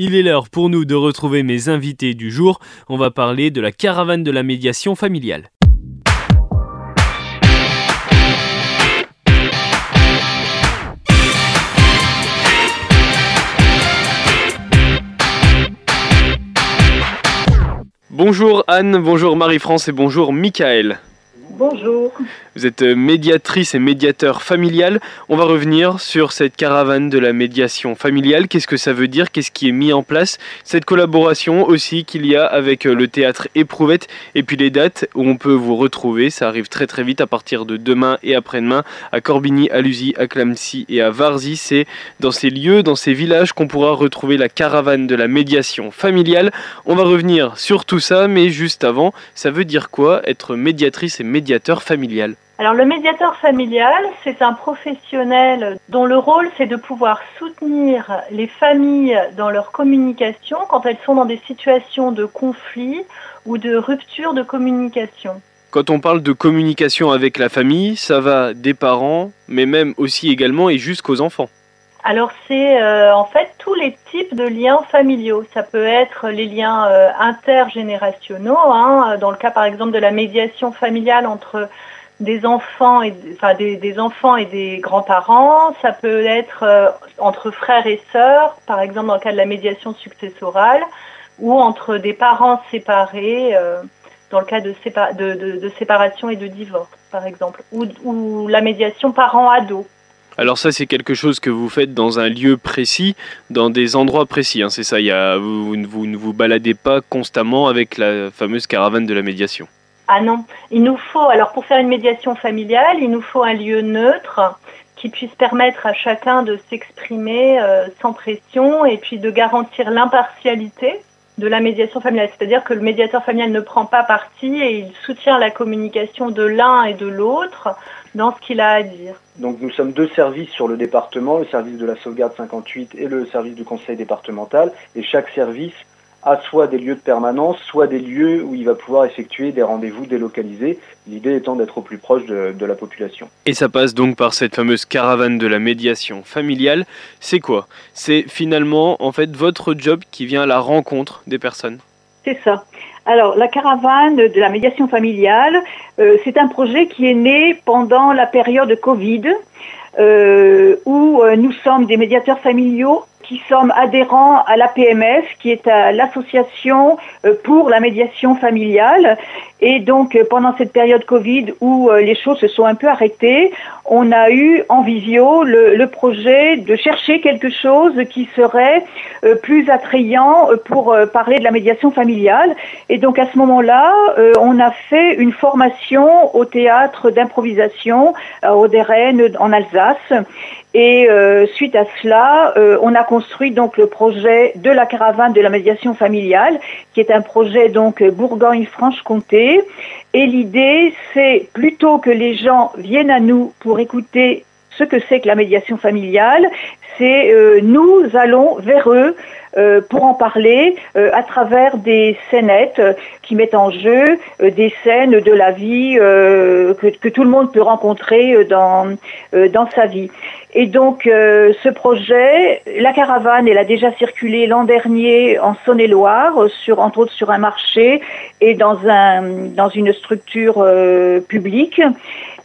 Il est l'heure pour nous de retrouver mes invités du jour. On va parler de la caravane de la médiation familiale. Bonjour Anne, bonjour Marie-France et bonjour Michael. Bonjour. Vous êtes euh, médiatrice et médiateur familial. On va revenir sur cette caravane de la médiation familiale. Qu'est-ce que ça veut dire? Qu'est-ce qui est mis en place? Cette collaboration aussi qu'il y a avec euh, le théâtre Éprouvette et puis les dates où on peut vous retrouver. Ça arrive très très vite à partir de demain et après-demain à Corbigny, à Lusy, à Clamcy et à Varzy. C'est dans ces lieux, dans ces villages qu'on pourra retrouver la caravane de la médiation familiale. On va revenir sur tout ça, mais juste avant, ça veut dire quoi être médiatrice et médiateur familial? Alors le médiateur familial, c'est un professionnel dont le rôle c'est de pouvoir soutenir les familles dans leur communication quand elles sont dans des situations de conflit ou de rupture de communication. Quand on parle de communication avec la famille, ça va des parents, mais même aussi également et jusqu'aux enfants. Alors c'est euh, en fait tous les types de liens familiaux. Ça peut être les liens euh, intergénérationnels, hein, dans le cas par exemple de la médiation familiale entre des enfants et enfin des, enfants et des grands-parents. Ça peut être euh, entre frères et sœurs, par exemple dans le cas de la médiation successorale, ou entre des parents séparés, dans le cas de, de, séparation et de divorce, par exemple, ou, ou la médiation parents-ados. Alors ça, c'est quelque chose que vous faites dans un lieu précis, dans des endroits précis. Hein, c'est ça, y a, vous, vous, ne vous baladez pas constamment avec la fameuse caravane de la médiation. Ah non, il nous faut, alors pour faire une médiation familiale, il nous faut un lieu neutre qui puisse permettre à chacun de s'exprimer euh, sans pression et puis de garantir l'impartialité de la médiation familiale. C'est-à-dire que le médiateur familial ne prend pas parti et il soutient la communication de l'un et de l'autre dans ce qu'il a à dire. Donc nous sommes deux services sur le département, le service de la sauvegarde 58 et le service du conseil départemental, et chaque service soit des lieux de permanence, soit des lieux où il va pouvoir effectuer des rendez-vous délocalisés, l'idée étant d'être au plus proche de, de, la population. Et ça passe donc par cette fameuse caravane de la médiation familiale. C'est quoi? C'est finalement en fait votre job qui vient à la rencontre des personnes? C'est ça. Alors, la caravane de la médiation familiale, euh, c'est un projet qui est né pendant la période Covid, euh, où euh, nous sommes des médiateurs familiaux qui sommes adhérents à la PMF, qui est l'association euh, pour la médiation familiale. Et donc, euh, pendant cette période Covid où euh, les choses se sont un peu arrêtées, on a eu en visio le, le projet de chercher quelque chose qui serait plus attrayant pour parler de la médiation familiale. Et donc, à ce moment-là, on a fait une formation au théâtre d'improvisation au DRN en Alsace. Et euh, suite à cela, euh, on a construit donc le projet de la caravane de la médiation familiale, qui est un projet donc Bourgogne-Franche-Comté. Et l'idée, c'est plutôt que les gens viennent à nous pour écouter ce que c'est que la médiation familiale, c'est euh, nous allons vers eux euh, pour en parler euh, à travers des scénettes qui mettent en jeu des scènes de la vie que, tout le monde peut rencontrer dans, dans sa vie. Et donc ce projet, la caravane, elle a déjà circulé l'an dernier en Saône-et-Loire, entre autres sur un marché et dans un dans une structure publique.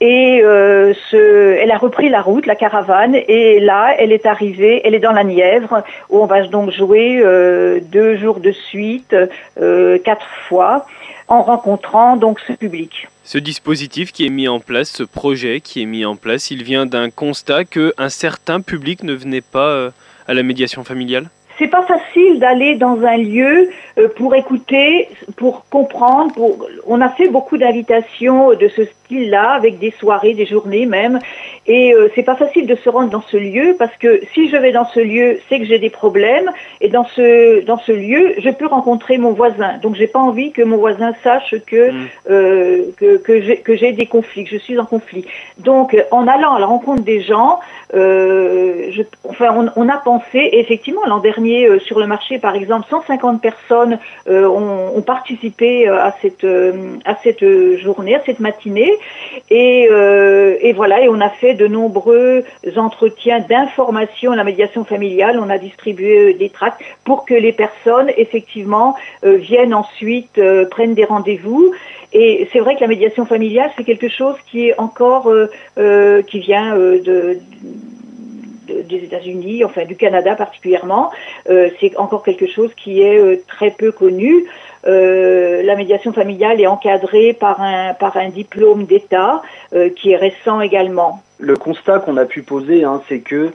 Et elle a repris la route, la caravane, et là, elle est elle est dans la Nièvre, où on va donc jouer euh, deux jours de suite, euh, quatre fois, en rencontrant donc ce public. Ce dispositif qui est mis en place, ce projet qui est mis en place, il vient d'un constat qu'un certain public ne venait pas à la médiation familiale? C'est pas facile d'aller dans un lieu euh, pour écouter, pour comprendre. Pour... On a fait beaucoup d'invitations de ce style-là, avec des soirées, des journées même. Et euh, c'est pas facile de se rendre dans ce lieu parce que si je vais dans ce lieu, c'est que j'ai des problèmes. Et dans ce dans ce lieu, je peux rencontrer mon voisin. Donc j'ai pas envie que mon voisin sache que mm. euh, que que j'ai des conflits, que je suis en conflit. Donc en allant à la rencontre des gens, je, enfin on, on a pensé effectivement l'an dernier euh, sur le marché, par exemple, 150 personnes euh, ont, participé euh, à cette, à cette journée, à cette matinée. Et, voilà, et on a fait de nombreux entretiens d'information à la médiation familiale. On a distribué des tracts pour que les personnes, effectivement, viennent ensuite, prennent des rendez-vous. Et c'est vrai que la médiation familiale, c'est quelque chose qui est encore, qui vient de des États-Unis, enfin du Canada particulièrement. Euh, c'est encore quelque chose qui est euh, très peu connu. Euh, la médiation familiale est encadrée par un, par un diplôme d'État qui est récent également. Le constat qu'on a pu poser, hein, c'est que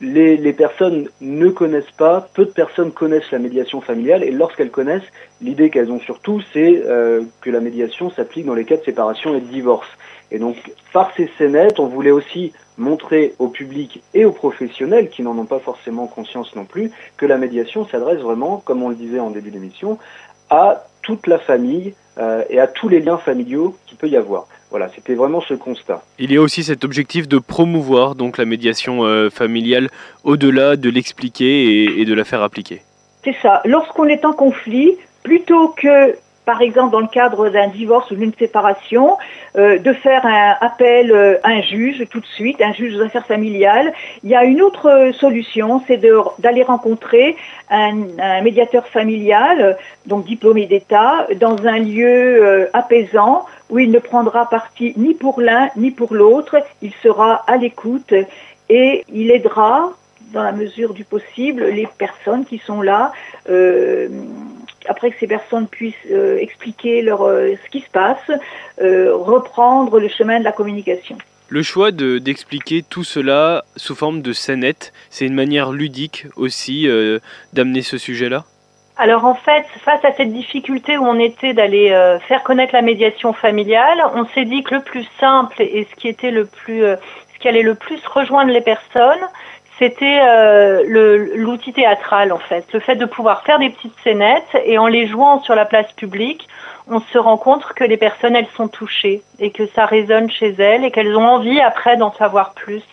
les, personnes ne connaissent pas, peu de personnes connaissent la médiation familiale et lorsqu'elles connaissent, l'idée qu'elles ont surtout, c'est que la médiation s'applique dans les cas de séparation et de divorce. Et donc, par ces scénettes, on voulait aussi montrer au public et aux professionnels qui n'en ont pas forcément conscience non plus que la médiation s'adresse vraiment, comme on le disait en début d'émission, à toute la famille euh, et à tous les liens familiaux qu'il peut y avoir. Voilà, c'était vraiment ce constat. Il y a aussi cet objectif de promouvoir donc la médiation euh, familiale au-delà de l'expliquer et, et de la faire appliquer. C'est ça. Lorsqu'on est en conflit, plutôt que par exemple dans le cadre d'un divorce ou d'une séparation, euh, de faire un appel euh, à un juge tout de suite, un juge aux affaires familiales. Il y a une autre solution, c'est d'aller rencontrer un, médiateur familial, donc diplômé d'État, dans un lieu euh, apaisant où il ne prendra parti ni pour l'un ni pour l'autre. Il sera à l'écoute et il aidera dans la mesure du possible les personnes qui sont là après que ces personnes puissent euh, expliquer leur, euh, ce qui se passe, euh, reprendre le chemin de la communication. Le choix d'expliquer tout cela sous forme de scénette, c'est une manière ludique aussi d'amener ce sujet-là? Alors en fait, face à cette difficulté où on était d'aller faire connaître la médiation familiale, on s'est dit que le plus simple et ce qui était le plus, ce qui allait le plus rejoindre les personnes, c'était euh, l'outil théâtral en fait, le fait de pouvoir faire des petites scénettes et en les jouant sur la place publique, on se rend compte que les personnes elles sont touchées et que ça résonne chez elles et qu'elles ont envie après d'en savoir plus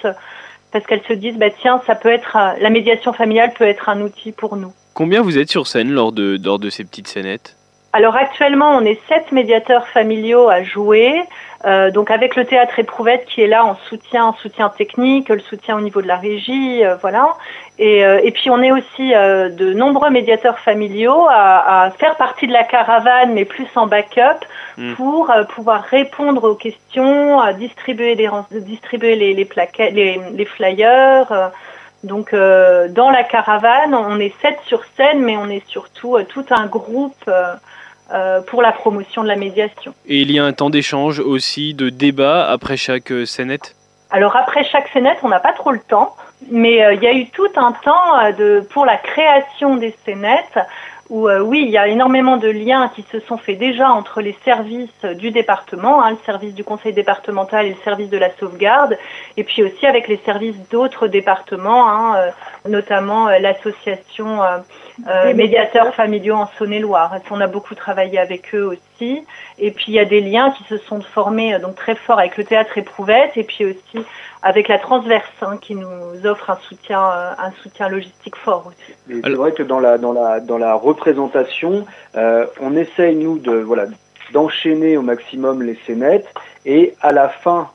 parce qu'elles se disent bah tiens ça peut être la médiation familiale peut être un outil pour nous. Combien vous êtes sur scène lors de lors de ces petites scénettes alors actuellement, on est sept médiateurs familiaux à jouer. Euh, donc avec le théâtre éprouvette qui est là en soutien, en soutien technique, le soutien au niveau de la régie, euh, voilà. Et, euh, et, puis on est aussi de nombreux médiateurs familiaux à, à, faire partie de la caravane, mais plus en backup, hmm. pour pouvoir répondre aux questions, à distribuer les distribuer les, les plaquettes, les, les flyers. Donc dans la caravane, on est sept sur scène, mais on est surtout tout un groupe euh, pour la promotion de la médiation. Et il y a un temps d'échange aussi, de débat après chaque euh, scénette? Alors après chaque scénette, on n'a pas trop le temps, mais euh, il y a eu tout un temps de, pour la création des scénettes où euh, oui, il y a énormément de liens qui se sont faits déjà entre les services du département, hein, le service du conseil départemental et le service de la sauvegarde, et puis aussi avec les services d'autres départements, hein, euh, notamment euh, l'association médiateurs familiaux en Saône-et-Loire. On a beaucoup travaillé avec eux aussi, et puis il y a des liens qui se sont formés donc très forts avec le théâtre éprouvette, et puis aussi avec la transverse hein, qui nous offre un soutien, un soutien logistique fort aussi. C'est vrai que dans la, dans la, dans la représentation, euh, on essaye, nous, de, voilà, d'enchaîner au maximum les scénettes et à la fin,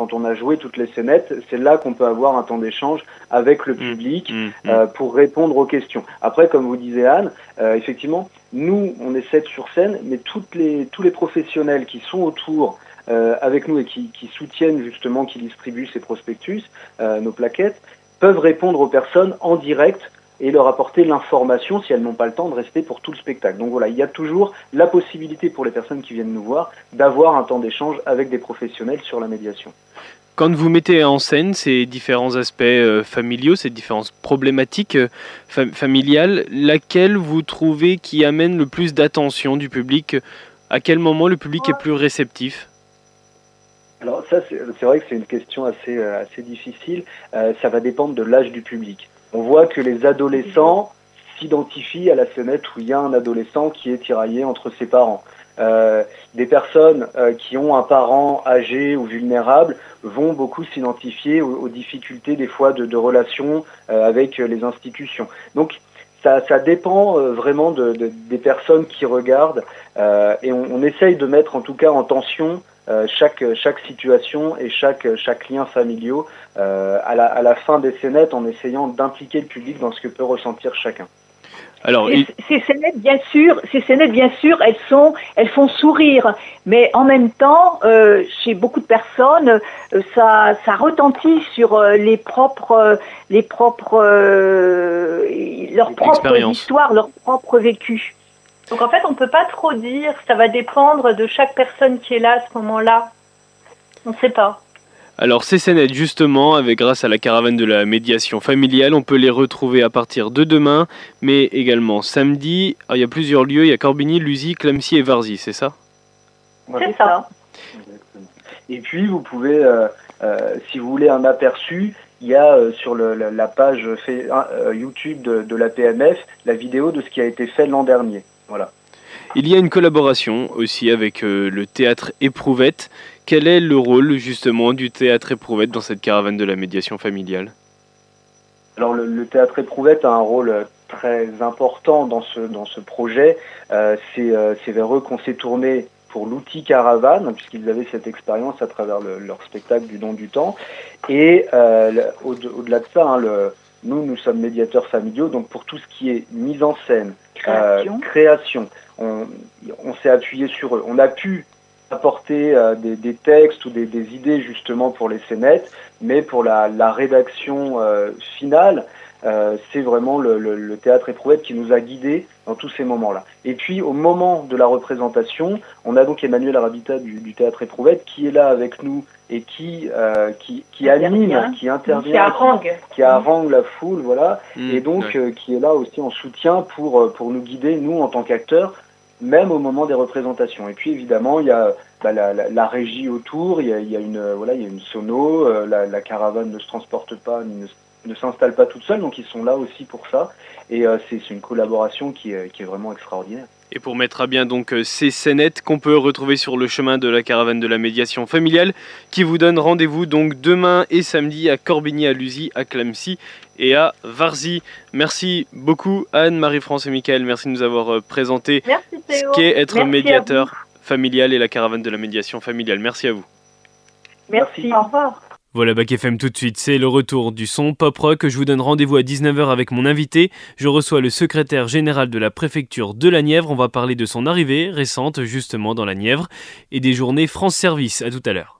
quand on a joué toutes les scénettes, c'est là qu'on peut avoir un temps d'échange avec le mmh. public mmh. Euh, pour répondre aux questions. Après, comme vous disait Anne, euh, effectivement, nous, on est sept sur scène, mais toutes les, tous les professionnels qui sont autour euh, avec nous et qui, qui, soutiennent justement, qui distribuent ces prospectus, nos plaquettes, peuvent répondre aux personnes en direct et leur apporter l'information si elles n'ont pas le temps de rester pour tout le spectacle. Donc voilà, il y a toujours la possibilité pour les personnes qui viennent nous voir d'avoir un temps d'échange avec des professionnels sur la médiation. Quand vous mettez en scène ces différents aspects euh, familiaux, ces différentes problématiques familiales, laquelle vous trouvez qui amène le plus d'attention du public? À quel moment le public est plus réceptif? Alors ça, c'est vrai que c'est une question assez, euh, assez difficile. Euh, ça va dépendre de l'âge du public. On voit que les adolescents s'identifient à la fenêtre où il y a un adolescent qui est tiraillé entre ses parents. Euh, des personnes euh, qui ont un parent âgé ou vulnérable vont beaucoup s'identifier aux, difficultés des fois de, de relations euh, avec les institutions. Donc ça, ça dépend vraiment de, de, des personnes qui regardent et on, on, essaye de mettre en tout cas en tension chaque, chaque situation et chaque, chaque lien familial à, la, à la fin des scénettes en essayant d'impliquer le public dans ce que peut ressentir chacun. Alors, ces scénettes, bien sûr, ces scénettes, bien sûr, elles sont, elles font sourire, mais en même temps, euh, chez beaucoup de personnes, euh, ça, ça retentit sur euh, les propres, les propres, leur propre histoire, leur propre vécu. Donc en fait, on peut pas trop dire. Ça va dépendre de chaque personne qui est là à ce moment-là. On ne sait pas. Alors ces scénettes justement, avec grâce à la caravane de la médiation familiale, on peut les retrouver à partir de demain, mais également samedi. il y a plusieurs lieux, il y a Corbigny, Lusy, Clamcy et Varzy, c'est ça? C'est ça. Et puis vous pouvez, euh, euh, si vous voulez un aperçu, il y a euh, sur la, page YouTube de, de la PMF la vidéo de ce qui a été fait l'an dernier. Voilà. Il y a une collaboration aussi avec euh, le théâtre Éprouvette. Quel est le rôle justement du théâtre Éprouvette dans cette caravane de la médiation familiale? Alors le, théâtre Éprouvette a un rôle euh, très important dans ce, dans ce projet. Euh, c'est vers eux qu'on s'est tourné pour l'outil caravane, puisqu'ils avaient cette expérience à travers leur spectacle du don du temps. Et au-delà de ça, hein, le, nous, nous sommes médiateurs familiaux, donc pour tout ce qui est mise en scène, création, on, s'est appuyé sur eux. On a pu apporter euh, des, textes ou des, idées justement pour les scénettes, mais pour la, rédaction euh, finale, euh, c'est vraiment le, théâtre éprouvette qui nous a guidés dans tous ces moments-là. Et puis au moment de la représentation, on a donc Emmanuel Arabita du, théâtre éprouvette qui est là avec nous et qui qui, qui anime, qui intervient, qui harangue, qui harangue la foule, voilà, mmh, et donc qui est là aussi en soutien pour pour nous guider nous en tant qu'acteurs même au moment des représentations. Et puis évidemment, il y a bah, la, la, la, régie autour, il y a, il y a une voilà, il y a une sono, euh, la, la, caravane ne se transporte pas, ne, ne s'installe pas toute seule, donc ils sont là aussi pour ça. Et euh, c'est une collaboration qui est, qui est vraiment extraordinaire. Et pour mettre à bien donc euh, ces scénettes qu'on peut retrouver sur le chemin de la caravane de la médiation familiale, qui vous donne rendez-vous donc demain et samedi à Corbigny, à Lusy, à Clamcy et à Varzy. Merci beaucoup Anne, Marie-France et Michael, merci de nous avoir euh, présenté ce qu'est être médiateur familial et la caravane de la médiation familiale. Merci à vous. Merci, au revoir. Voilà Bac FM tout de suite, c'est le retour du son pop rock. Je vous donne rendez-vous à 19h avec mon invité. Je reçois le secrétaire général de la préfecture de la Nièvre. On va parler de son arrivée récente justement dans la Nièvre et des journées France Service. À tout à l'heure.